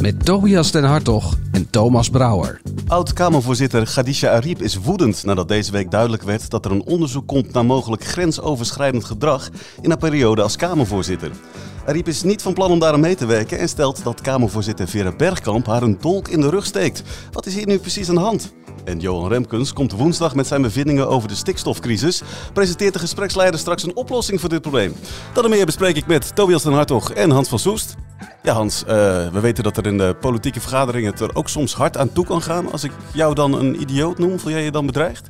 Met Tobias den Hartog en Thomas Brouwer. Oud-Kamervoorzitter Khadija Ariep is woedend nadat deze week duidelijk werd dat er een onderzoek komt naar mogelijk grensoverschrijdend gedrag in haar periode als Kamervoorzitter. Ariep is niet van plan om daar mee te werken en stelt dat Kamervoorzitter Vera Bergkamp haar een dolk in de rug steekt. Wat is hier nu precies aan de hand? En Johan Remkens komt woensdag met zijn bevindingen over de stikstofcrisis. Presenteert de gespreksleider straks een oplossing voor dit probleem. Dat en meer bespreek ik met Tobias den Hartog en Hans van Soest. Ja Hans, eh, we weten dat er in de politieke vergaderingen het er ook soms hard aan toe kan gaan. Als ik jou dan een idioot noem, voel jij je dan bedreigd?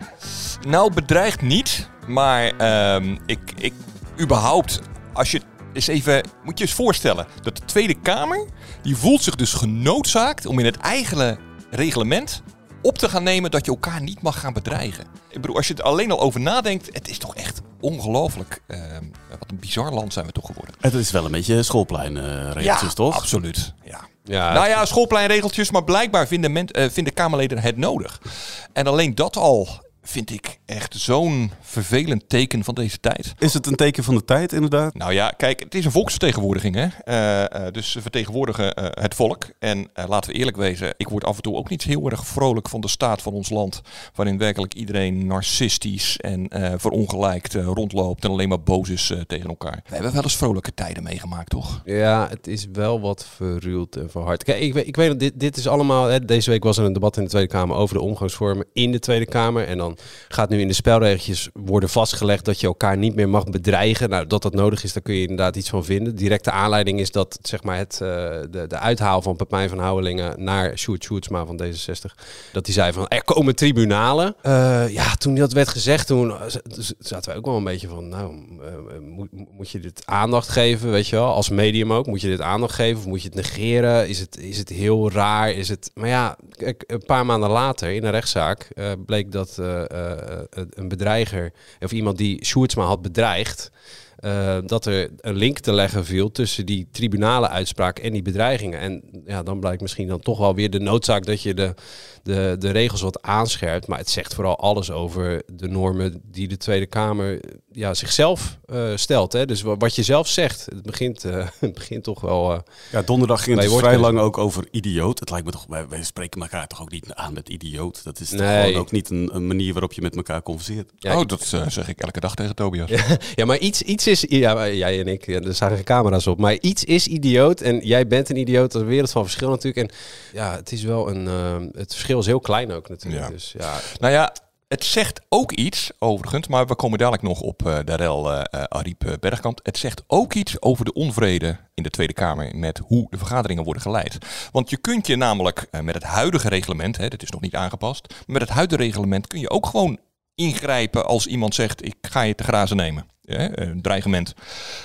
Nou, bedreigd niet. Maar ehm, ik, ik, überhaupt, als je eens even, moet je eens voorstellen dat de Tweede Kamer, die voelt zich dus genoodzaakt om in het eigen reglement op te gaan nemen dat je elkaar niet mag gaan bedreigen. Ik bedoel, als je er alleen al over nadenkt, het is toch echt ongelooflijk. ehm, wat een bizar land zijn we toch geworden. Het is wel een beetje schoolpleinregeltjes, toch? absoluut. Ja. Ja, nou ja, schoolpleinregeltjes, maar blijkbaar vinden, men, eh, vinden Kamerleden het nodig. En alleen dat al vind ik echt zo'n vervelend teken van deze tijd. Is het een teken van de tijd, inderdaad? Nou ja, kijk, het is een volksvertegenwoordiging. Hè? Eh, eh, dus ze vertegenwoordigen eh, het volk. En laten we eerlijk wezen, ik word af en toe ook niet heel erg vrolijk van de staat van ons land. Waarin werkelijk iedereen narcistisch en eh, verongelijkt rondloopt en alleen maar boos is eh, tegen elkaar. We hebben wel eens vrolijke tijden meegemaakt, toch? Ja, het is wel wat verruwd en verhard. Kijk, ik, weet- ik weet dat dit, dit is allemaal... Hè, deze week was er een debat in de Tweede Kamer over de omgangsvormen in de Tweede Kamer. En dan gaat nu in de spelregeltjes worden vastgelegd dat je elkaar niet meer mag bedreigen. Nou, dat dat nodig is, daar kun je inderdaad iets van vinden. Directe aanleiding is dat zeg maar, het, eh, de, de uithaal van Pepijn van Houwelingen naar Sjoerd Sjoerdsma van D66. Dat hij zei van, er komen tribunalen. Eh, ja, toen dat werd gezegd, toen zaten wij ook wel een beetje van... Nou, eh, moet, moet je dit aandacht geven, weet je wel? Als medium ook, moet je dit aandacht geven of moet je het negeren? Is het, is het heel raar? Is het... Maar ja, een paar maanden later in een rechtszaak bleek dat een bedreiger... of iemand die Sjoerdsma had bedreigd... eh, dat er een link te leggen viel tussen die tribunale uitspraak en die bedreigingen. En ja, dan blijkt misschien dan toch wel weer de noodzaak dat je de, de, de regels wat aanscherpt. Maar het zegt vooral alles over de normen die de Tweede Kamer ja, zichzelf eh, stelt. Hè? Dus wa- wat je zelf zegt, het begint, eh, het begint toch wel... eh, Ja, donderdag ging het dus vrij lang ook over idioot. Het lijkt me toch, wij, wij spreken elkaar toch ook niet aan met idioot. Dat is toch Nee. gewoon ook niet een, een manier waarop je met elkaar converseert. ja, oh, dat zeg ik elke dag tegen Tobias. Ja, maar iets, iets is... Ja, jij en ik, ja, er staan geen camera's op. Maar iets is idioot en jij bent een idioot. Dat is een wereld van verschil natuurlijk. En ja, het is wel een... eh, het verschil is heel klein ook natuurlijk. Ja. Dus ja, Nou ja, het zegt ook iets, overigens, maar we komen dadelijk nog op eh de rel eh eh, Ariep Bergkamp. Het zegt ook iets over de onvrede in de Tweede Kamer met hoe de vergaderingen worden geleid. Want je kunt je namelijk met het huidige reglement, hè, dat is nog niet aangepast, maar met het huidige reglement kun je ook gewoon ingrijpen als iemand zegt ik ga je te grazen nemen. Een dreigement.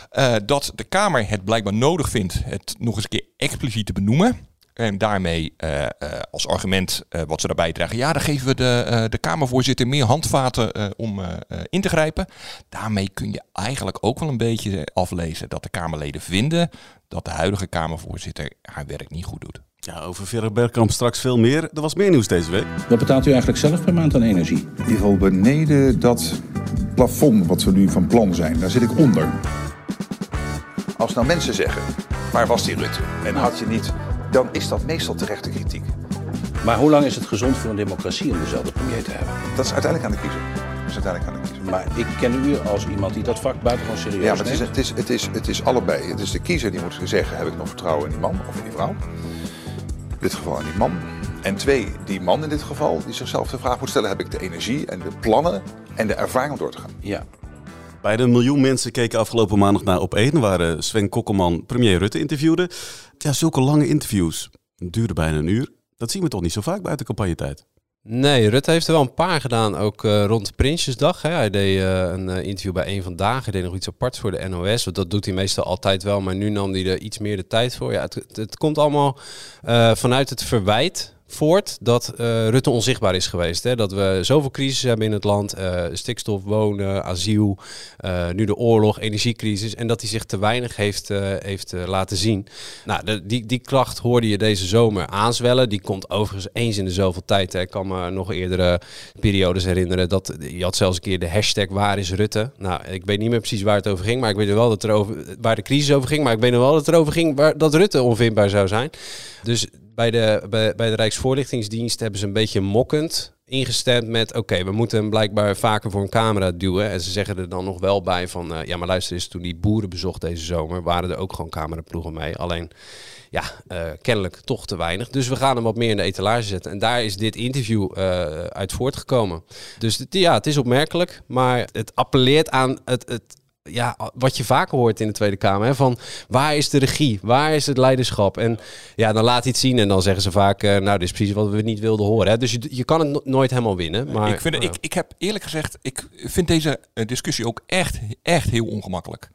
Eh, dat de Kamer het blijkbaar nodig vindt het nog eens een keer expliciet te benoemen. En daarmee eh, eh, als argument wat ze daarbij dragen. Ja, dan geven we de, de Kamervoorzitter meer handvaten om in te grijpen. Daarmee kun je eigenlijk ook wel een beetje aflezen dat de Kamerleden vinden dat de huidige Kamervoorzitter haar werk niet goed doet. Ja, over Vera Bergkamp straks veel meer. Er was meer nieuws deze week. Wat betaalt u eigenlijk zelf per maand aan energie? In ieder geval beneden dat plafond wat we nu van plan zijn. Daar zit ik onder. Als nou mensen zeggen, waar was die Rutte? En had je niet, dan is dat meestal terechte kritiek. Maar hoe lang is het gezond voor een democratie om dezelfde premier te hebben? Dat is uiteindelijk aan de kiezer. Dat is uiteindelijk aan de kiezer. Maar ik ken u als iemand die dat vak buitengewoon serieus Ja, maar het is, neemt. het, is, het, is, het is allebei. Het is de kiezer die moet zeggen, heb ik nog vertrouwen in die man of in die vrouw? Dit geval in die man. En twee, die man in dit geval, die zichzelf de vraag moet stellen, heb ik de energie en de plannen en de ervaring om door te gaan? Ja. Bijna een miljoen mensen keken afgelopen maandag naar Op 1, waar eh, Sven Kokkelman premier Rutte interviewde. Ja, zulke lange interviews. Het duurde bijna een uur. Dat zien we toch niet zo vaak buiten campagnetijd. Nee, Rutte heeft er wel een paar gedaan, ook eh, rond Prinsjesdag. Hè. Hij deed eh, een eh, interview bij een vandaag. Hij deed nog iets aparts voor de NOS. Want dat doet hij meestal altijd wel, maar nu nam hij er iets meer de tijd voor. Ja, het, het, komt allemaal vanuit het verwijt voort dat eh, Rutte onzichtbaar is geweest. Hè? Dat we zoveel crisis hebben in het land. eh, stikstof, wonen, asiel, eh, nu de oorlog, energiecrisis. En dat hij zich te weinig heeft, heeft laten zien. Nou, die, die klacht hoorde je deze zomer aanzwellen. Die komt overigens eens in de zoveel tijd. Hè. Ik kan me nog eerdere periodes herinneren. Dat, je had zelfs een keer de hashtag waar is Rutte. Nou, ik weet niet meer precies waar het over ging. Maar ik weet wel dat er over, waar de crisis over ging. Maar ik weet nog wel dat het erover ging waar, dat Rutte onvindbaar zou zijn. Dus bij de, bij, bij de Rijksvoorlichtingsdienst hebben ze een beetje mokkend ingestemd met... oké, we moeten hem blijkbaar vaker voor een camera duwen. En ze zeggen er dan nog wel bij van... eh, ja, maar luister eens, toen die boeren bezocht deze zomer... waren er ook gewoon cameraploegen mee. Alleen, ja, eh, kennelijk toch te weinig. Dus we gaan hem wat meer in de etalage zetten. En daar is dit interview eh, uit voortgekomen. Dus ja, het is opmerkelijk. Maar het appelleert aan het... het ja, wat je vaker hoort in de Tweede Kamer. Hè, van waar is de regie? Waar is het leiderschap? En ja, dan laat hij het zien en dan zeggen ze vaak... eh, nou, dit is precies wat we niet wilden horen. Hè. Dus je, je kan het no- nooit helemaal winnen. Maar, ik, vind, ik, ik heb eerlijk gezegd, ik vind deze eh, discussie ook echt, echt heel ongemakkelijk.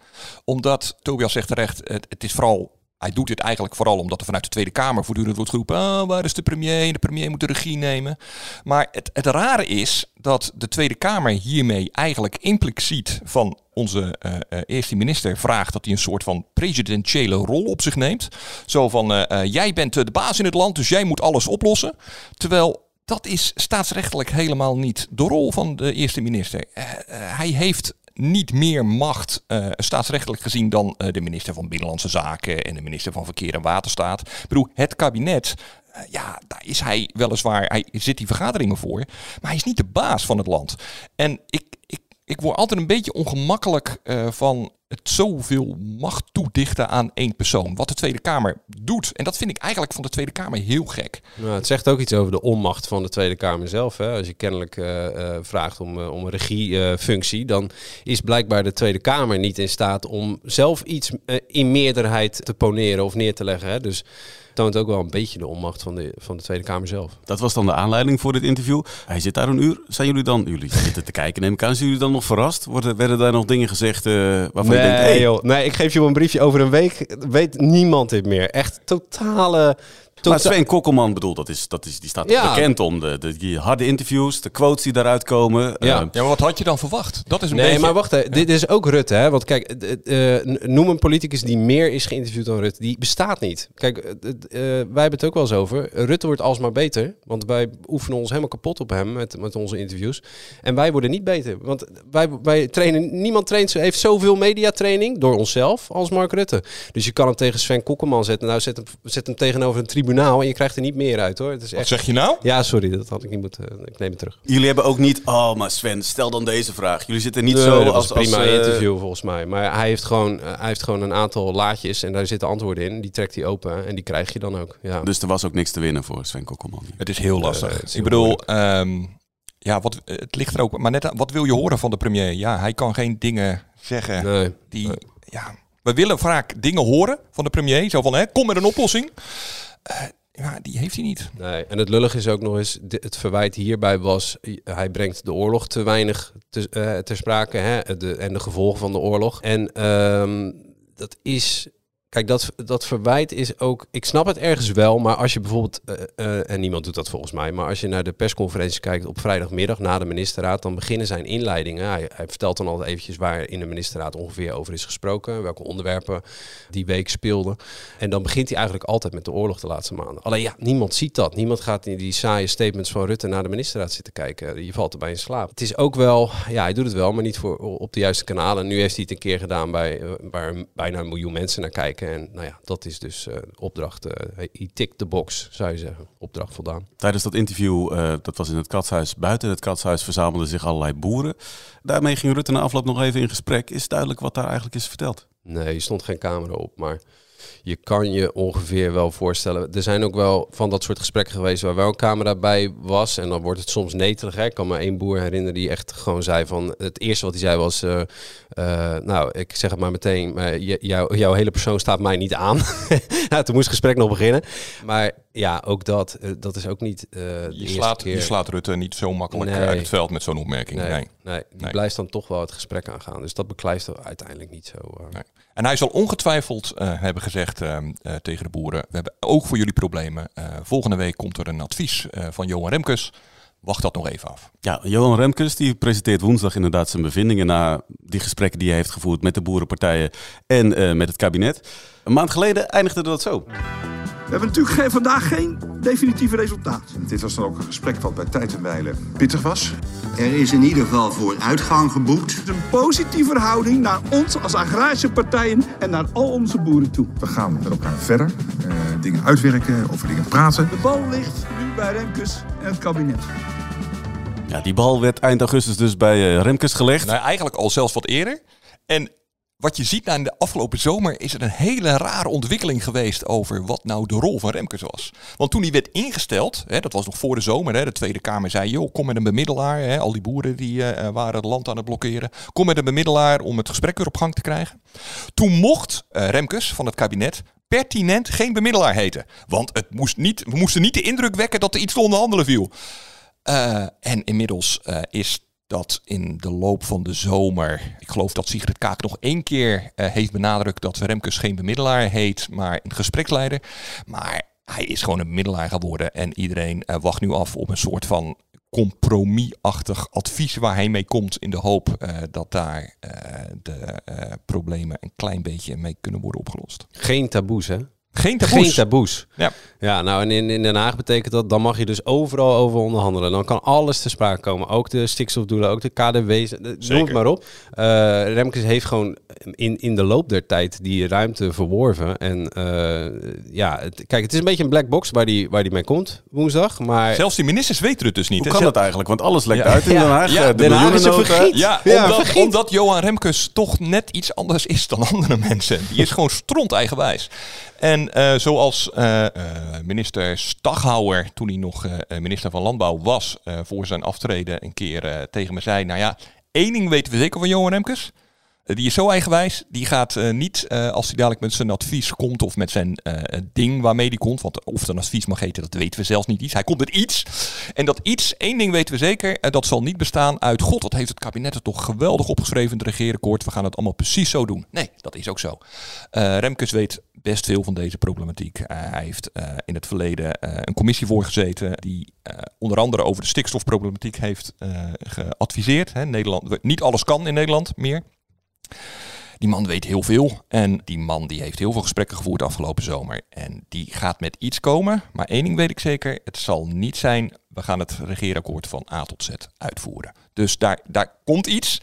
Omdat, Tobias zegt terecht, het, het is vooral, hij doet dit eigenlijk vooral omdat er vanuit de Tweede Kamer voortdurend wordt geroepen, ah, waar is de premier? De premier moet de regie nemen. Maar het, het rare is dat de Tweede Kamer hiermee eigenlijk impliciet van onze eh, eh, eerste minister vraagt dat hij een soort van presidentiële rol op zich neemt. Zo van, eh, jij bent de baas in het land, dus jij moet alles oplossen. Terwijl dat is staatsrechtelijk helemaal niet de rol van de eerste minister. Hij heeft niet meer macht, eh, staatsrechtelijk gezien, dan eh, de minister van Binnenlandse Zaken en de minister van Verkeer en Waterstaat. Ik bedoel, het kabinet, eh, ja, daar is hij weliswaar, hij zit die vergaderingen voor, maar hij is niet de baas van het land. En ik, ik, ik word altijd een beetje ongemakkelijk eh, van het zoveel macht toedichten aan één persoon. Wat de Tweede Kamer doet. En dat vind ik eigenlijk van de Tweede Kamer heel gek. Nou, het zegt ook iets over de onmacht van de Tweede Kamer zelf. Hè. Als je kennelijk eh, eh, vraagt om, om een regiefunctie, dan is blijkbaar de Tweede Kamer niet in staat om zelf iets in meerderheid te poneren of neer te leggen. Hè. Dus toont ook wel een beetje de onmacht van de, van de Tweede Kamer zelf. Dat was dan de aanleiding voor dit interview. Hij zit daar een uur. Zijn jullie dan, jullie zitten te kijken, neem ik aan, zijn jullie dan nog verrast? Worden, werden daar nog dingen gezegd eh, waarvan je denkt, hey, joh. nee, ik geef je een briefje over een week. Weet niemand dit meer. Echt totale. Maar Sven Kokkelman, bedoel, dat is, dat is, die staat Ja. bekend om de, de, die harde interviews, de quotes die daaruit komen. Ja. Eh, Ja, maar wat had je dan verwacht? Dat is een Nee, beetje... maar wacht, hè. dit is ook Rutte. Hè? Want kijk, eh, eh, noem een politicus die meer is geïnterviewd dan Rutte. Die bestaat niet. Kijk, eh, eh, wij hebben het ook wel eens over. Rutte wordt alsmaar beter. Want wij oefenen ons helemaal kapot op hem met, met onze interviews. En wij worden niet beter. Want wij, wij trainen, niemand traint, heeft zoveel mediatraining door onszelf als Mark Rutte. Dus je kan hem tegen Sven Kokkelman zetten. Nou, zet hem, zet hem tegenover een tribunaal en je krijgt er niet meer uit hoor. Het is Wat echt... zeg je nou? Ja, sorry, dat had ik niet moeten. Ik neem het terug. Jullie hebben ook niet, oh maar Sven, stel dan deze vraag. Jullie zitten niet Nee, zo dat als... was een prima als, eh, interview volgens mij. Maar hij heeft, gewoon, hij heeft gewoon een aantal laadjes en daar zitten antwoorden in. Die trekt hij open en die krijg je dan ook. Ja. Dus er was ook niks te winnen voor Sven Kokkelman. Het is heel lastig. is ik bedoel, ehm, ja, wat, het ligt er ook. Maar net, aan- wat wil je horen van de premier? Ja, hij kan geen dingen zeggen Nee. die. Ja, we willen vaak dingen horen van de premier. Zo van, hè, kom met een oplossing. Eh, ja, die heeft hij niet. Nee, en het lullig is ook nog eens, het verwijt hierbij was, hij brengt de oorlog te weinig te, eh, ter sprake hè, de, en de gevolgen van de oorlog. En ehm, dat is, kijk, dat, dat verwijt is ook, ik snap het ergens wel, maar als je bijvoorbeeld, eh, eh, en niemand doet dat volgens mij, maar als je naar de persconferentie kijkt op vrijdagmiddag na de ministerraad, dan beginnen zijn inleidingen. Hij, vertelt dan altijd eventjes waar in de ministerraad ongeveer over is gesproken, welke onderwerpen die week speelden. En dan begint hij eigenlijk altijd met de oorlog de laatste maanden. Alleen ja, niemand ziet dat. Niemand gaat in die saaie statements van Rutte naar de ministerraad zitten kijken. Je valt erbij in slaap. Het is ook wel, ja, hij doet het wel, maar niet voor, op de juiste kanalen. Nu heeft hij het een keer gedaan bij, eh, waar bijna een miljoen mensen naar kijken. En nou ja, dat is dus eh, opdracht. eh hij tikt de box, zou je zeggen. Opdracht voldaan. Tijdens dat interview, eh, dat was in het katshuis, buiten het katshuis verzamelden zich allerlei boeren. Daarmee ging Rutte na afloop nog even in gesprek. Is duidelijk wat daar eigenlijk is verteld? Nee, er stond geen camera op, maar je kan je ongeveer wel voorstellen. Er zijn ook wel van dat soort gesprekken geweest waar wel een camera bij was. En dan wordt het soms netelig. Hè? Ik kan me één boer herinneren die echt gewoon zei van... Het eerste wat hij zei was... eh, eh, nou, ik zeg het maar meteen, maar jou- jouw hele persoon staat mij niet aan. nou, toen moest het gesprek nog beginnen. Maar ja, ook dat, eh, dat is ook niet de Je slaat, keer. je slaat Rutte niet zo makkelijk Nee. uit het veld met zo'n opmerking. Nee, Nee. nee. die Nee. blijft dan toch wel het gesprek aangaan. Dus dat beklijft er uiteindelijk niet zo. eh. En hij zal ongetwijfeld eh, hebben gezegd ehm, eh, tegen de boeren, we hebben ook voor jullie problemen. Eh, volgende week komt er een advies eh, van Johan Remkes. Wacht dat nog even af. Ja, Johan Remkes die presenteert woensdag inderdaad zijn bevindingen na die gesprekken die hij heeft gevoerd met de boerenpartijen en eh, met het kabinet. Een maand geleden eindigde dat zo. We hebben natuurlijk geen, vandaag geen definitieve resultaat. Dit was dan ook een gesprek wat bij tijd en wijle pittig was. Er is in ieder geval vooruitgang geboekt. Het is een positieve verhouding naar ons als agrarische partijen en naar al onze boeren toe. We gaan met elkaar verder, eh, dingen uitwerken, over dingen praten. De bal ligt nu bij Remkes en het kabinet. Ja, die bal werd eind augustus dus bij eh, Remkes gelegd. Nou, eigenlijk al zelfs wat eerder. En wat je ziet na de afgelopen zomer is er een hele rare ontwikkeling geweest over wat nou de rol van Remkes was. Want toen hij werd ingesteld, hè, dat was nog voor de zomer, hè, de Tweede Kamer zei, joh, kom met een bemiddelaar. Hè, al die boeren die eh, waren het land aan het blokkeren. Kom met een bemiddelaar om het gesprek weer op gang te krijgen. Toen mocht uh, Remkes van het kabinet pertinent geen bemiddelaar heten. Want het moest niet, we moesten niet de indruk wekken dat er iets te onderhandelen viel. En inmiddels is dat in de loop van de zomer, ik geloof dat Sigrid Kaak nog één keer uh, heeft benadrukt dat Remkes geen bemiddelaar heet, maar een gespreksleider. Maar hij is gewoon een bemiddelaar geworden en iedereen wacht nu af op een soort van compromisachtig advies waar hij mee komt in de hoop dat daar de problemen een klein beetje mee kunnen worden opgelost. Geen taboes hè? Geen taboes. Geen taboes. Ja. ja, nou en in, in Den Haag betekent dat, dan mag je dus overal over onderhandelen. Dan kan alles te sprake komen. Ook de stikstofdoelen, ook de KDW's, noem het maar op. Uh, Remkes heeft gewoon in, in de loop der tijd die ruimte verworven. En uh, ja, het, kijk, het is een beetje een black box waar die, waar die mee komt woensdag. Maar... Zelfs die ministers weten het dus niet. Hoe kan dat eigenlijk? Want alles lekt ja. uit in Den Haag. Ja, de Den Haag is een vergiet. Ja, ja omdat, vergiet. omdat Johan Remkes toch net iets anders is dan andere mensen. Die is gewoon stront eigenwijs. En uh, zoals uh, uh, minister Staghouwer, toen hij nog minister van Landbouw was, voor zijn aftreden een keer tegen me zei: Nou ja, één ding weten we zeker van Johan Remkes. Die is zo eigenwijs, die gaat uh, niet uh, als hij dadelijk met zijn advies komt of met zijn ding waarmee hij komt. Want of het een advies mag heten, dat weten we zelfs niet iets. Hij komt met iets. En dat iets, één ding weten we zeker, dat zal niet bestaan uit God. Wat heeft het kabinet er toch geweldig opgeschreven in het regeerakkoord. We gaan het allemaal precies zo doen. Nee, dat is ook zo. Remkes weet best veel van deze problematiek. hij heeft in het verleden een commissie voorgezeten die onder andere over de stikstofproblematiek heeft geadviseerd. Hè, Nederland, niet alles kan in Nederland meer. Die man weet heel veel en die man die heeft heel veel gesprekken gevoerd afgelopen zomer. En die gaat met iets komen, maar één ding weet ik zeker, het zal niet zijn, we gaan het regeerakkoord van A tot Z uitvoeren. Dus daar, daar komt iets.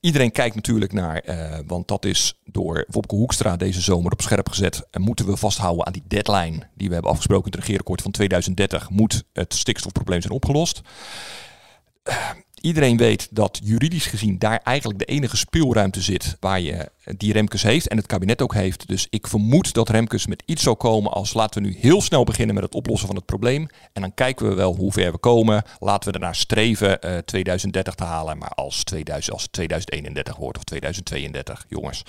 Iedereen kijkt natuurlijk naar, uh, want dat is door Wopke Hoekstra deze zomer op scherp gezet. En moeten we vasthouden aan die deadline die we hebben afgesproken in het regeerakkoord van 2030. Moet het stikstofprobleem zijn opgelost. Uh, Iedereen weet dat juridisch gezien daar eigenlijk de enige speelruimte zit waar je die Remkes heeft en het kabinet ook heeft. Dus ik vermoed dat Remkes met iets zal komen als laten we nu heel snel beginnen met het oplossen van het probleem. En dan kijken we wel hoe ver we komen. Laten we ernaar streven uh, 2030 te halen. Maar als, 2000, als het 2031 wordt of 2032, jongens,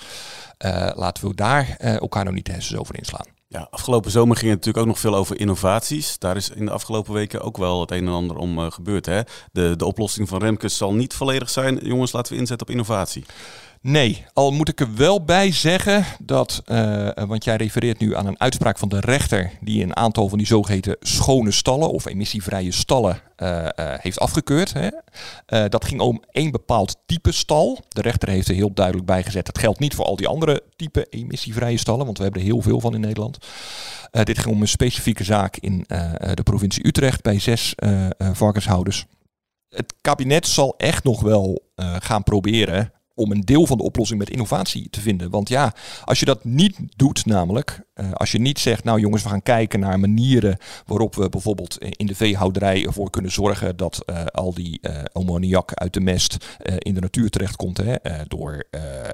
uh, laten we daar elkaar nou niet de hersens over inslaan. Ja, afgelopen zomer ging het natuurlijk ook nog veel over innovaties. Daar is in de afgelopen weken ook wel het een en ander om uh, gebeurd. Hè? De, de oplossing van Remkes zal niet volledig zijn. Jongens, laten we inzetten op innovatie. Nee, al moet ik er wel bij zeggen dat, uh, want jij refereert nu aan een uitspraak van de rechter die een aantal van die zogeheten schone stallen of emissievrije stallen uh, uh, heeft afgekeurd. Hè. dat ging om één bepaald type stal. De rechter heeft er heel duidelijk bij gezet. Dat geldt niet voor al die andere type emissievrije stallen, want we hebben er heel veel van in Nederland. dit ging om een specifieke zaak in de provincie Utrecht bij zes varkenshouders. Het kabinet zal echt nog wel gaan proberen om een deel van de oplossing met innovatie te vinden. Want ja, als je dat niet doet, namelijk, uh, als je niet zegt, nou jongens, we gaan kijken naar manieren waarop we bijvoorbeeld in de veehouderij ervoor kunnen zorgen dat uh, al die uh, ammoniak uit de mest in de natuur terechtkomt. Hè, door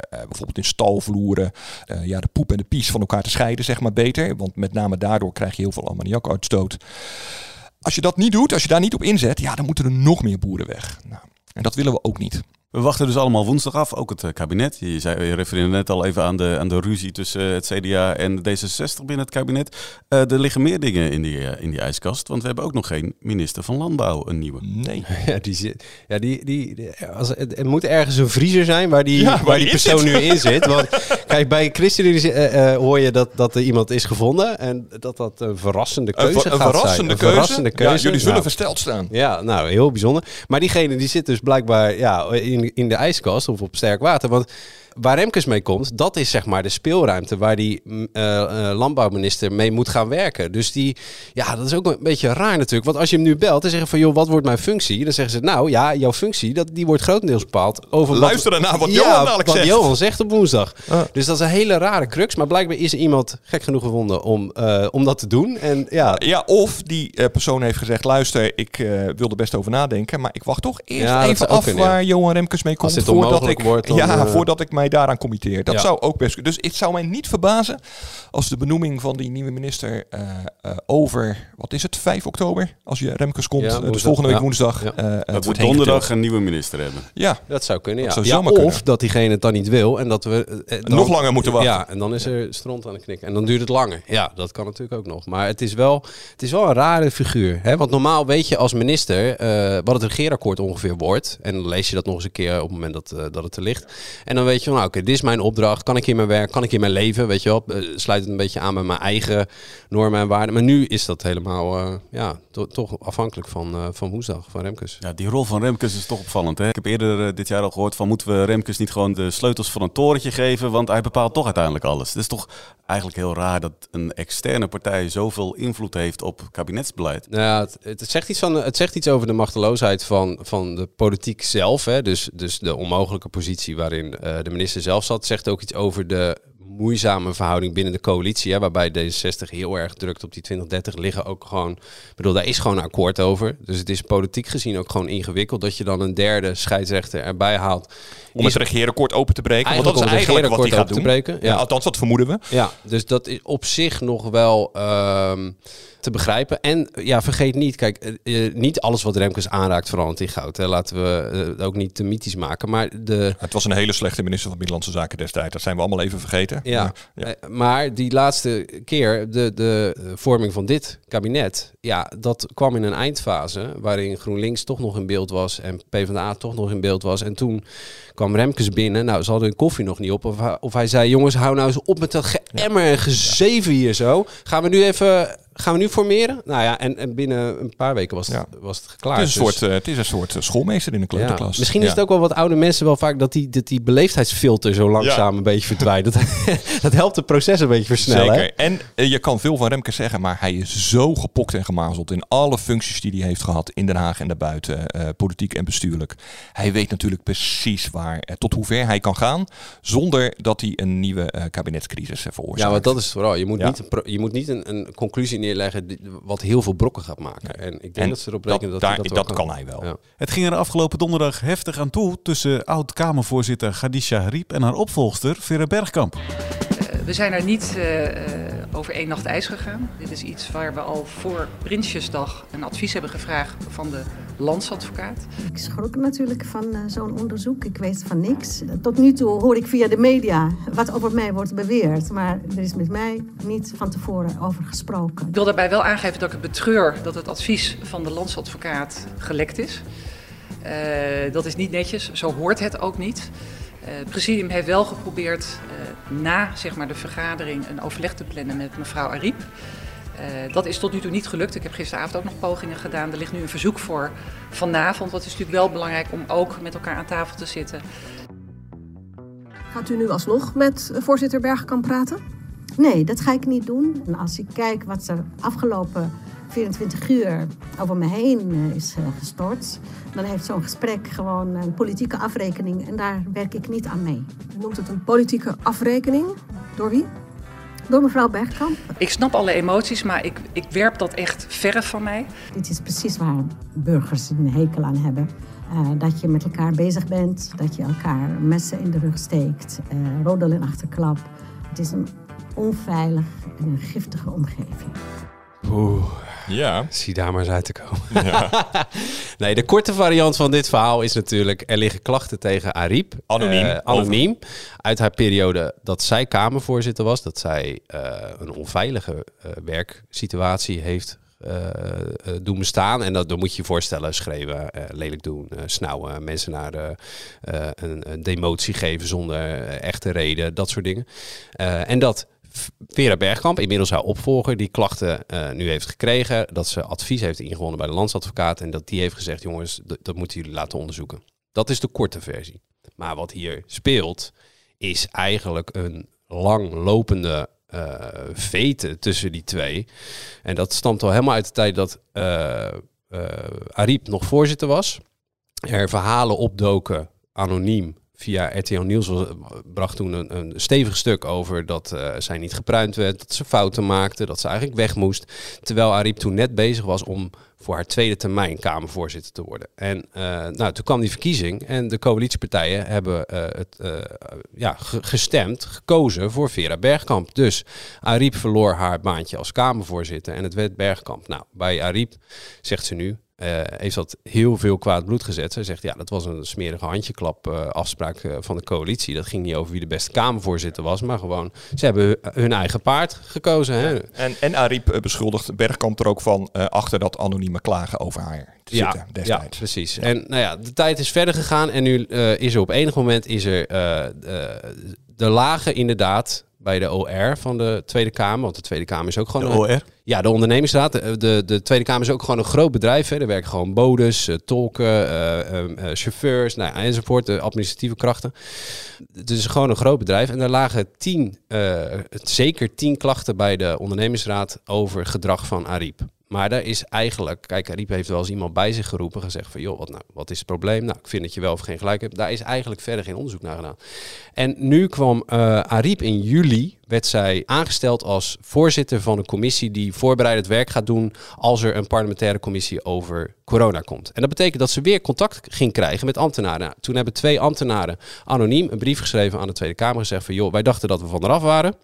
bijvoorbeeld in stalvloeren ja, de poep en de pies van elkaar te scheiden, zeg maar beter. Want met name daardoor krijg je heel veel ammoniakuitstoot. Als je dat niet doet, als je daar niet op inzet, ja, dan moeten er nog meer boeren weg. Nou, en dat willen we ook niet. We wachten dus allemaal woensdag af, ook het eh, kabinet. Je, zei, je refereerde net al even aan de, aan de ruzie tussen eh, het CDA en D66 binnen het kabinet. Uh, er liggen meer dingen in die, in die ijskast, want we hebben ook nog geen minister van Landbouw, een nieuwe. Nee. Ja, die, zit, ja, die, die, als, het, er moet ergens een vriezer zijn waar die, ja, waar die persoon nu in zit. Want kijk, bij ChristenUnie uh, hoor je dat, dat er iemand is gevonden en dat dat een verrassende keuze een, een gaat verrassende zijn. Keuze? Een verrassende keuze. Ja, jullie zullen nou, versteld staan. Ja, nou, heel bijzonder. Maar diegene die zit dus blijkbaar ja, in, in de ijskast of op sterk water. Want waar Remkes mee komt, dat is zeg maar de speelruimte waar die uh, uh, landbouwminister mee moet gaan werken. Dus die, ja, dat is ook een beetje raar natuurlijk. Want als je hem nu belt en zegt van, joh, wat wordt mijn functie? Dan zeggen ze, nou ja, jouw functie, dat, die wordt grotendeels bepaald over Luisteren wat, naar wat ja, Johan dadelijk wat zegt. Johan zegt op woensdag. Ah. Dus dat is een hele rare crux. Maar blijkbaar is er iemand gek genoeg gevonden om, uh, om dat te doen. En, ja. ja, of die persoon heeft gezegd, luister, ik wil er best over nadenken, maar ik wacht toch eerst ja, even af kunnen, waar Johan Remkes mee komt. voordat ik, wordt, dan, ja, voordat ik mij daaraan committeer. Dat ja. zou ook best kunnen. Dus het zou mij niet verbazen als de benoeming van die nieuwe minister uh, uh, over, wat is het, 5 oktober? Als je Remkes komt, ja, dus volgende week woensdag. Ja. dat we donderdag een nieuwe minister hebben. Ja, dat zou kunnen. Dat zou of kunnen. dat diegene het dan niet wil en dat we dan, nog langer moeten wachten. Ja, en dan is er stront aan de knik. En dan duurt het langer. Ja, dat kan natuurlijk ook nog. Maar het is wel, het is wel een rare figuur. Hè? Want normaal weet je als minister uh, wat het regeerakkoord ongeveer wordt. En dan lees je dat nog eens een keer op het moment dat, uh, dat het er ligt. En dan weet je van, nou, oké, okay, dit is mijn opdracht. Kan ik in mijn werk? Kan ik in mijn leven? Weet je wel, uh, sluit het een beetje aan bij mijn eigen normen en waarden. Maar nu is dat helemaal, uh, ja, to toch afhankelijk van, uh, van woensdag, van Remkes. Ja, die rol van Remkes is toch opvallend. Hè? Ik heb eerder dit jaar al gehoord van, moeten we Remkes niet gewoon de sleutels van een torentje geven? Want hij bepaalt toch uiteindelijk alles. Het is toch eigenlijk heel raar dat een externe partij zoveel invloed heeft op kabinetsbeleid. Nou ja, het, het, zegt iets van, het zegt iets over de machteloosheid van, van de politiek zelf. Hè? Dus, dus de onmogelijke positie waarin de minister zelf zat. Zegt ook iets over de moeizame verhouding binnen de coalitie. Hè, waarbij D66 heel erg drukt op die 2030 liggen ook gewoon. Ik bedoel, daar is gewoon een akkoord over. Dus het is politiek gezien ook gewoon ingewikkeld dat je dan een derde scheidsrechter erbij haalt. Om het regeerakkoord open te breken. Want dat is eigenlijk wat hij gaat doen. Te breken. Ja. ja. althans, dat vermoeden we. Ja, dus dat is op zich nog wel um, te begrijpen. En ja, vergeet niet, kijk, uh, niet alles wat Remkes aanraakt verandert in goud. Hè. Laten we uh, ook niet te mythisch maken. Maar de... Het was een hele slechte minister van Binnenlandse Zaken destijds. Dat zijn we allemaal even vergeten. Ja, maar, ja. Uh, maar die laatste keer, de, de vorming van dit kabinet, ja, dat kwam in een eindfase waarin GroenLinks toch nog in beeld was en PvdA toch nog in beeld was. En toen kwam Remkes binnen. Nou, ze hadden hun koffie nog niet op. Of hij, of hij zei, jongens, hou nou eens op met dat geëmmer en gezeven hier zo. Gaan we nu even... Gaan we nu formeren? Nou ja, en, en binnen een paar weken was het, ja. was het klaar. Het is, een dus, soort, uh, het is een soort schoolmeester in de kleuterklas. Ja. Misschien is het ook wel wat oude mensen wel vaak dat die, dat die beleefdheidsfilter zo langzaam een beetje verdwijnt. Dat, dat helpt het proces een beetje versnellen. Zeker. En uh, je kan veel van Remkes zeggen, maar hij is zo gepokt en gemazeld in alle functies die hij heeft gehad in Den Haag en daarbuiten, uh, politiek en bestuurlijk. Hij weet natuurlijk precies waar, tot hoe ver hij kan gaan, zonder dat hij een nieuwe kabinetscrisis veroorzaakt. Ja, want dat is vooral. Je moet niet, een, je moet niet een, een conclusie neerleggen die, wat heel veel brokken gaat maken. En ik denk en dat ze erop rekenen dat, dat, dat, dat kan. kan hij wel. Ja. Het ging er afgelopen donderdag heftig aan toe tussen oud-Kamervoorzitter Khadija Harip en haar opvolgster Vera Bergkamp. Uh, we zijn er niet uh, uh, over één nacht ijs gegaan. Dit is iets waar we al voor Prinsjesdag een advies hebben gevraagd van de landsadvocaat. Ik schrok natuurlijk van zo'n onderzoek. Ik weet van niks. Tot nu toe hoor ik via de media wat over mij wordt beweerd. Maar er is met mij niet van tevoren over gesproken. Ik wil daarbij wel aangeven dat ik het betreur dat het advies van de landsadvocaat gelekt is. Uh, dat is niet netjes, zo hoort het ook niet. Uh, het presidium heeft wel geprobeerd uh, na zeg maar, de vergadering een overleg te plannen met mevrouw Ariep. Uh, dat is tot nu toe niet gelukt. Ik heb gisteravond ook nog pogingen gedaan. Er ligt nu een verzoek voor vanavond. Wat is natuurlijk wel belangrijk om ook met elkaar aan tafel te zitten. Gaat u nu alsnog met voorzitter Bergkamp praten? Nee, dat ga ik niet doen. En als ik kijk wat er afgelopen 24 uur over me heen is gestort, dan heeft zo'n gesprek gewoon een politieke afrekening en daar werk ik niet aan mee. U noemt het een politieke afrekening? Door wie? Door mevrouw Bergkamp. Ik snap alle emoties, maar ik, ik werp dat echt verre van mij. Dit is precies waar burgers een hekel aan hebben. Uh, dat je met elkaar bezig bent, dat je elkaar messen in de rug steekt, uh, roddel en achterklap. Het is een onveilig en een giftige omgeving. Oeh. Ja. Zie daar maar eens uit te komen. Ja. nee, de korte variant van dit verhaal is natuurlijk... er liggen klachten tegen Ariep. Anoniem. Uh, anoniem. Uit haar periode dat zij Kamervoorzitter was. Dat zij uh, een onveilige uh, werksituatie heeft doen bestaan. En dat, dan moet je je voorstellen, schreeuwen, lelijk doen, snauwen, mensen naar een, een, demotie geven zonder echte reden, dat soort dingen. en dat Vera Bergkamp, inmiddels haar opvolger, die klachten uh, nu heeft gekregen. Dat ze advies heeft ingewonnen bij de landsadvocaat. En dat die heeft gezegd, jongens, dat moeten jullie laten onderzoeken. Dat is de korte versie. Maar wat hier speelt, is eigenlijk een langlopende uh, vete tussen die twee. En dat stamt al helemaal uit de tijd dat uh, Ariep nog voorzitter was. Er verhalen opdoken, anoniem, via RTL Nieuws bracht toen een, stevig stuk over dat uh, zij niet gepruimd werd, dat ze fouten maakte, dat ze eigenlijk weg moest. Terwijl Ariep toen net bezig was om voor haar tweede termijn Kamervoorzitter te worden. En uh, nou, toen kwam die verkiezing en de coalitiepartijen hebben uh, het ja, gestemd, gekozen voor Vera Bergkamp. Dus Ariep verloor haar baantje als Kamervoorzitter en het werd Bergkamp. Nou, bij Ariep zegt ze nu, uh, heeft dat heel veel kwaad bloed gezet. Zij zegt, ja, dat was een smerige handjeklap uh, afspraak uh, van de coalitie. Dat ging niet over wie de beste Kamervoorzitter was, maar gewoon, ze hebben hun eigen paard gekozen. Hè? En, en Ariep beschuldigt Bergkamp er ook van achter dat anonieme klagen over haar te ja, zitten destijds. Ja, precies. Ja. En nou ja, de tijd is verder gegaan en nu is er op enig moment is er de lagen inderdaad bij de OR van de Tweede Kamer. Want de Tweede Kamer is ook gewoon... De OR? Ja, de ondernemingsraad. De, de, de, Tweede Kamer is ook gewoon een groot bedrijf. Hè. Er werken gewoon bodes, uh, tolken, uh, uh, chauffeurs nou, enzovoort. De administratieve krachten. Het is gewoon een groot bedrijf. En daar lagen tien, zeker tien klachten bij de ondernemingsraad over gedrag van Ariep. Maar daar is eigenlijk, kijk, Ariep heeft wel eens iemand bij zich geroepen, gezegd van, joh, wat, nou, wat is het probleem? Nou, ik vind dat je wel of geen gelijk hebt. Daar is eigenlijk verder geen onderzoek naar gedaan. En nu kwam uh, Ariep in juli, werd zij aangesteld als voorzitter van een commissie die voorbereidend werk gaat doen als er een parlementaire commissie over corona komt. En dat betekent dat ze weer contact ging krijgen met ambtenaren. Nou, toen hebben twee ambtenaren anoniem een brief geschreven aan de Tweede Kamer gezegd van, joh, wij dachten dat we van eraf waren.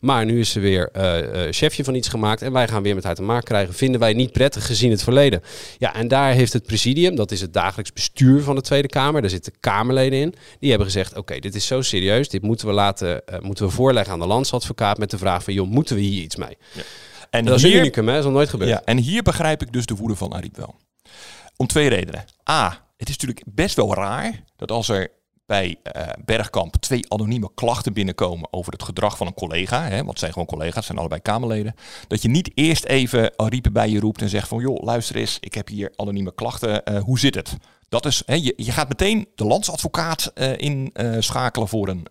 Maar nu is ze weer uh, uh, chefje van iets gemaakt en wij gaan weer met haar te maken krijgen. Vinden wij niet prettig gezien het verleden. Ja, en daar heeft het presidium, dat is het dagelijks bestuur van de Tweede Kamer, daar zitten Kamerleden in, die hebben gezegd: oké, dit is zo serieus, dit moeten we laten, uh, moeten we voorleggen aan de landsadvocaat met de vraag van, joh, moeten we hier iets mee? Ja. En dat hier, is unicum, hè? Dat is nog nooit gebeurd. Ja, en hier begrijp ik dus de woede van Ariep wel. Om twee redenen. A, het is natuurlijk best wel raar dat als er bij uh, Bergkamp twee anonieme klachten binnenkomen over het gedrag van een collega, hè, want het zijn gewoon collega's, zijn allebei Kamerleden, dat je niet eerst even Ariep bij je roept en zegt van joh, luister eens, ik heb hier anonieme klachten, uh, hoe zit het? Dat is, hè, je, je gaat meteen de landsadvocaat uh, inschakelen uh, voor, een,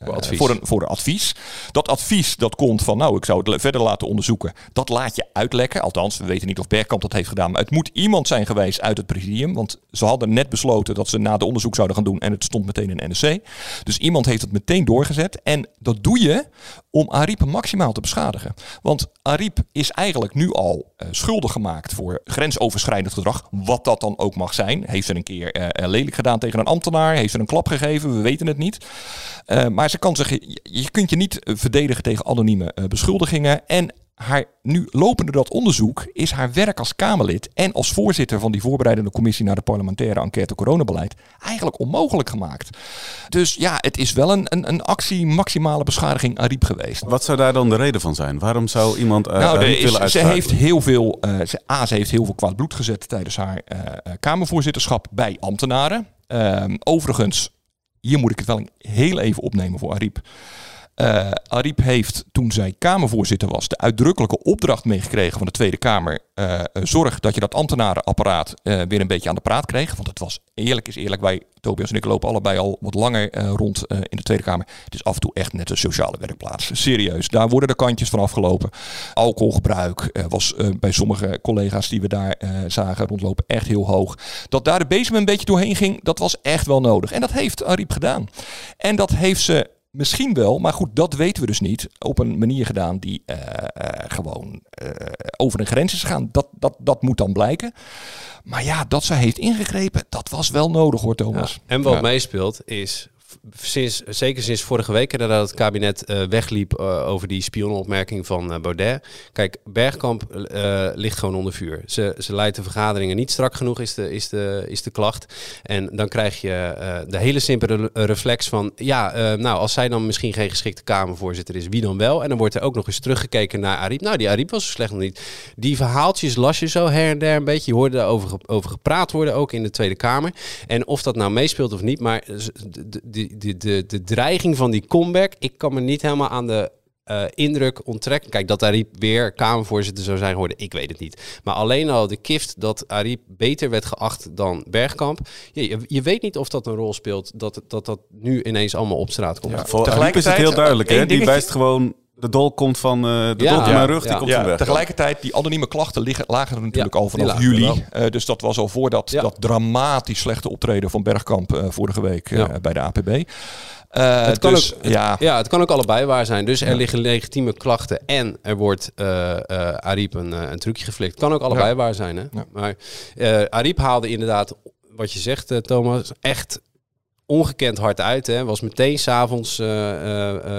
voor, advies. voor, een, voor een advies. Dat advies dat komt van, nou, ik zou het verder laten onderzoeken. Dat laat je uitlekken. Althans, we weten niet of Bergkamp dat heeft gedaan. Maar het moet iemand zijn geweest uit het presidium. Want ze hadden net besloten dat ze na de onderzoek zouden gaan doen. En het stond meteen in NRC. Dus iemand heeft het meteen doorgezet. En dat doe je om Ariep maximaal te beschadigen. Want Ariep is eigenlijk nu al uh, schuldig gemaakt voor grensoverschrijdend gedrag. Wat dat dan ook mag zijn. Heeft ze een keer uh, lelijk gedaan tegen een ambtenaar? Heeft ze een klap gegeven? We weten het niet. Maar ze kan zich, je kunt je niet verdedigen tegen anonieme beschuldigingen. En haar nu lopende dat onderzoek is haar werk als Kamerlid en als voorzitter van die voorbereidende commissie naar de parlementaire enquête coronabeleid eigenlijk onmogelijk gemaakt. Dus ja, het is wel een, een, een actie maximale beschadiging Ariep geweest. Wat zou daar dan de reden van zijn? Waarom zou iemand uh, nou, is, willen Ze heeft heel veel, uh, ze, A, ze heeft heel veel kwaad bloed gezet tijdens haar uh, Kamervoorzitterschap bij ambtenaren. Ehm, overigens, hier moet ik het wel heel even opnemen voor Ariep. Uh, Ariep heeft toen zij Kamervoorzitter was de uitdrukkelijke opdracht meegekregen van de Tweede Kamer. Uh, zorg dat je dat ambtenarenapparaat weer een beetje aan de praat kreeg. Want het was eerlijk is eerlijk. Wij, Tobias en ik, lopen allebei al wat langer rond in de Tweede Kamer. Het is af en toe echt net een sociale werkplaats. Serieus. Daar worden de kantjes van afgelopen. Alcoholgebruik was bij sommige collega's die we daar zagen rondlopen echt heel hoog. Dat daar de bezem een beetje doorheen ging, dat was echt wel nodig. En dat heeft Ariep gedaan. En dat heeft ze Misschien wel, maar goed, dat weten we dus niet. Op een manier gedaan die uh, uh, gewoon uh, over de grens is gegaan. Dat, dat, dat moet dan blijken. Maar ja, dat zij heeft ingegrepen, dat was wel nodig hoor, Thomas. Ja. En wat ja. meespeelt is sinds, zeker sinds vorige week nadat het kabinet uh, wegliep uh, over die spionopmerking van uh, Baudet. Kijk, Bergkamp ligt gewoon onder vuur. Ze, ze leidt de vergaderingen niet strak genoeg, is de, is de, is de klacht. En dan krijg je de hele simpele reflex van, ja, nou, als zij dan misschien geen geschikte Kamervoorzitter is, wie dan wel? En dan wordt er ook nog eens teruggekeken naar Ariep. Nou, die Ariep was zo slecht nog niet. Die verhaaltjes las je zo her en der een beetje. Je hoorde erover over gepraat worden, ook in de Tweede Kamer. En of dat nou meespeelt of niet, maar de, de, de, de dreiging van die comeback, ik kan me niet helemaal aan de uh, indruk onttrekken. Kijk, dat Ariep weer Kamervoorzitter zou zijn geworden, ik weet het niet. Maar alleen al de kift dat Ariep beter werd geacht dan Bergkamp. Je, je, weet niet of dat een rol speelt, dat dat, dat nu ineens allemaal op straat komt. Ja, voor Ariep is het heel duidelijk. Hè? Die wijst gewoon de dol komt van uh, de ja, dol ja, mijn rug, die komt ja. van weg. Tegelijkertijd, die anonieme klachten liggen, lagen er natuurlijk al vanaf juli. Uh, dus dat was al voordat dat dramatisch slechte optreden van Bergkamp uh, vorige week bij de APB. het, kan dus, ook, ja. ja, het kan ook allebei waar zijn. Dus er liggen legitieme klachten en er wordt Ariep een, een trucje geflikt. Kan ook allebei waar zijn. Hè? Maar Ariep haalde inderdaad, wat je zegt Thomas, echt ongekend hard uit. Hè. Was meteen s'avonds, uh,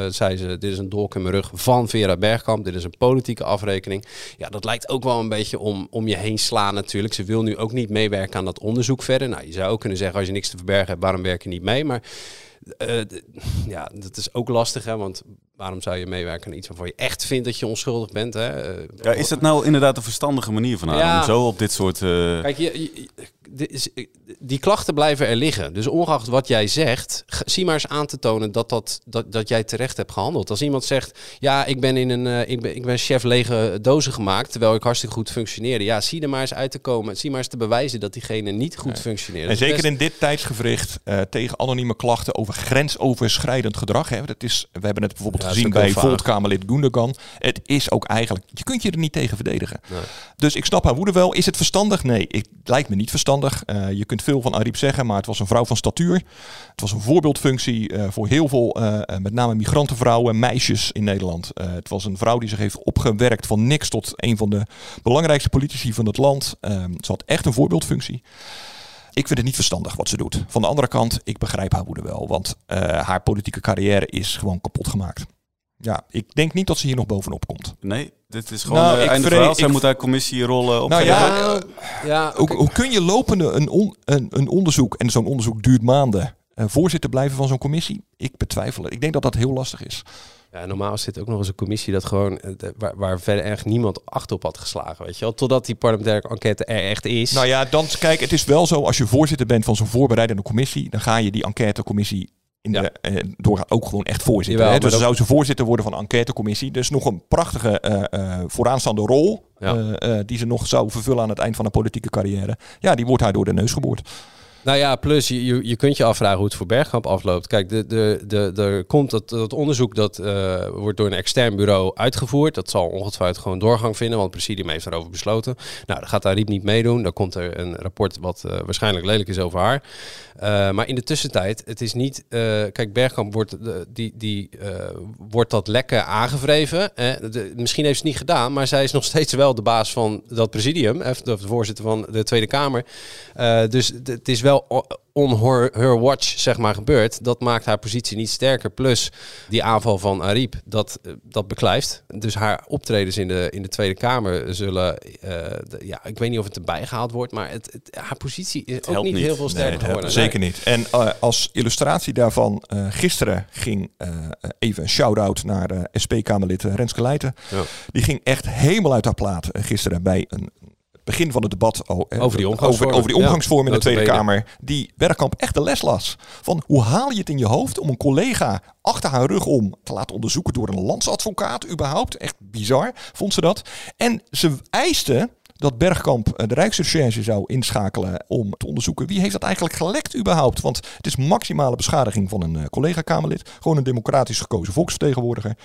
zei ze, dit is een dolk in mijn rug van Vera Bergkamp. Dit is een politieke afrekening. Ja, dat lijkt ook wel een beetje om, om je heen slaan natuurlijk. Ze wil nu ook niet meewerken aan dat onderzoek verder. Nou, je zou ook kunnen zeggen, als je niks te verbergen hebt, waarom werk je niet mee? Maar ja, dat is ook lastig, hè, want waarom zou je meewerken aan iets waarvan je echt vindt dat je onschuldig bent? Hè? ja, is het nou inderdaad een verstandige manier van haar om zo op dit soort... Kijk, je, die klachten blijven er liggen. Dus ongeacht wat jij zegt, zie maar eens aan te tonen dat, dat, dat, dat jij terecht hebt gehandeld. Als iemand zegt, ja, ik ben, in een, uh, ik ben, ik ben chef lege dozen gemaakt, terwijl ik hartstikke goed functioneerde. Ja, zie er maar eens uit te komen. Zie maar eens te bewijzen dat diegene niet goed functioneert. En zeker in dit tijdsgevricht uh, tegen anonieme klachten over grensoverschrijdend gedrag. Hè. Dat is, we hebben het bijvoorbeeld gezien bij Voltkamerlid Gundogan. Het is ook eigenlijk, je kunt je er niet tegen verdedigen. Nee. Dus ik snap haar woede wel. Is het verstandig? Nee, het lijkt me niet verstandig. Uh, je kunt veel van Ariep zeggen, maar het was een vrouw van statuur. Het was een voorbeeldfunctie uh, voor heel veel, uh, met name migrantenvrouwen, meisjes in Nederland. het was een vrouw die zich heeft opgewerkt van niks tot een van de belangrijkste politici van het land. Ehm, ze had echt een voorbeeldfunctie. Ik vind het niet verstandig wat ze doet. Van de andere kant, ik begrijp haar woede wel. Want haar politieke carrière is gewoon kapot gemaakt. Ja, ik denk niet dat ze hier nog bovenop komt. Nee, dit is gewoon nou, uh, einde verhaal. Zij moet haar commissierollen op. Nou ja, ja hoe, hoe, kun je lopende een, on, een, een onderzoek, en zo'n onderzoek duurt maanden, uh, voorzitter blijven van zo'n commissie? Ik betwijfel het. Ik denk dat dat heel lastig is. Ja, normaal zit ook nog eens een commissie dat gewoon eh, waar, waar verder echt niemand achterop had geslagen, weet je wel, totdat die parlementaire enquête er echt is. Nou ja, dan kijk, het is wel zo als je voorzitter bent van zo'n voorbereidende commissie, dan ga je die enquêtecommissie in de, eh, door ook gewoon echt voorzitter. Jawel, dus dan zou ze voorzitter worden van een enquêtecommissie. Dus nog een prachtige uh, uh, vooraanstaande rol. die ze nog zou vervullen aan het eind van een politieke carrière. Ja, die wordt haar door de neus geboord. Nou ja, plus je, je, kunt je afvragen hoe het voor Bergkamp afloopt. Kijk, de, de, de, er komt dat, dat onderzoek dat uh, wordt door een extern bureau uitgevoerd. Dat zal ongetwijfeld gewoon doorgang vinden, want het presidium heeft daarover besloten. Nou, dan gaat daar Riep niet meedoen. Dan komt er een rapport wat uh, waarschijnlijk lelijk is over haar. Uh, maar in de tussentijd, het is niet... kijk, Bergkamp wordt, die, die, wordt dat lekker aangevreven. Misschien heeft ze het niet gedaan, maar zij is nog steeds wel de baas van dat presidium. De voorzitter van de Tweede Kamer. dus het is wel wel on her, her, watch zeg maar gebeurt, dat maakt haar positie niet sterker. Plus die aanval van Ariep, dat, eh, dat beklijft. Dus haar optredens in de, in de Tweede Kamer zullen, uh, ja, ik weet niet of het erbij gehaald wordt, maar het, het haar positie is ook niet, heel veel sterker nee, geworden. Zeker niet. En uh, als illustratie daarvan, uh, gisteren ging even een shout-out naar SP-Kamerlid Renske Leijten. Ja. Die ging echt helemaal uit haar plaat gisteren bij een begin van het debat over die omgangsvorm, over, over die omgangsvorm in de Tweede Kamer, die Bergkamp echt de les las. Van hoe haal je het in je hoofd om een collega achter haar rug om te laten onderzoeken door een landsadvocaat überhaupt? Echt bizar, vond ze dat. En ze eiste dat Bergkamp eh, de Rijksrecherche zou inschakelen om te onderzoeken wie heeft dat eigenlijk gelekt überhaupt. Want het is maximale beschadiging van een uh, collega-Kamerlid. Gewoon een democratisch gekozen volksvertegenwoordiger.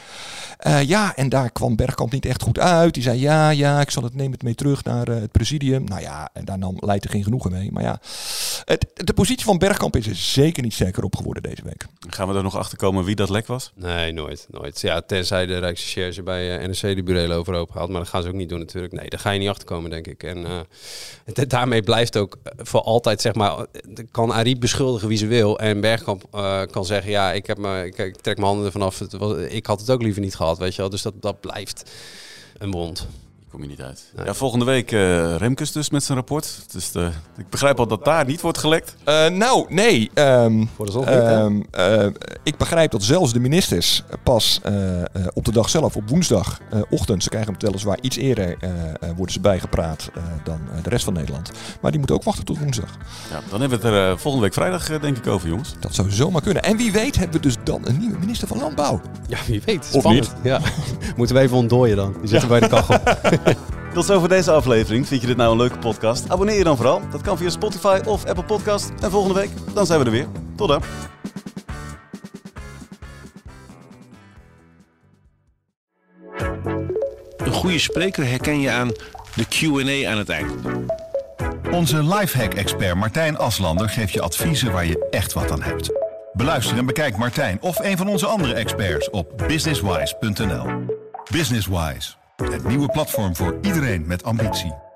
Uh, ja, en daar kwam Bergkamp niet echt goed uit. Die zei ja, ja, ik zal het neem het mee terug naar het presidium. Nou ja, en daar nam Leijten geen genoegen mee. Maar ja, het, de positie van Bergkamp is er zeker niet sterker op geworden deze week. Gaan we er nog achter komen wie dat lek was? Nee, nooit. nooit. Ja, tenzij de Rijksrecherche bij NRC de burelen overhoop haalt. Maar dat gaan ze ook niet doen natuurlijk. Nee, daar ga je niet achter komen denk ik. En uh, daarmee blijft ook voor altijd, zeg maar, kan Ariep beschuldigen wie ze wil. En Bergkamp kan zeggen, ja, ik, heb me, ik, trek mijn handen ervan af. ik had het ook liever niet gehad, weet je wel. Dus dat, dat blijft een wond kom je niet uit. Ja, volgende week uh, Remkes dus met zijn rapport. Dus de, ik begrijp al dat daar niet wordt gelekt. Uh, nou, nee. Um, Voor de zon um, uh, ik begrijp dat zelfs de ministers pas op de dag zelf, op woensdagochtend, ze krijgen hem weliswaar iets eerder, worden ze bijgepraat dan de rest van Nederland. Maar die moeten ook wachten tot woensdag. Ja, dan hebben we het er volgende week vrijdag denk ik over, jongens. Dat zou zomaar kunnen. En wie weet hebben we dus dan een nieuwe minister van Landbouw. Ja, wie weet. Spannend. Of niet. Ja. Moeten we even ontdooien dan. Die zitten bij de kachel. Tot zover deze aflevering. Vind je dit nou een leuke podcast? Abonneer je dan vooral. Dat kan via Spotify of Apple Podcast. En volgende week, dan zijn we er weer. Tot dan. Een goede spreker herken je aan de Q&A aan het eind. Onze lifehack-expert Martijn Aslander geeft je adviezen waar je echt wat aan hebt. Beluister en bekijk Martijn of een van onze andere experts op businesswise.nl. Businesswise het nieuwe platform voor iedereen met ambitie.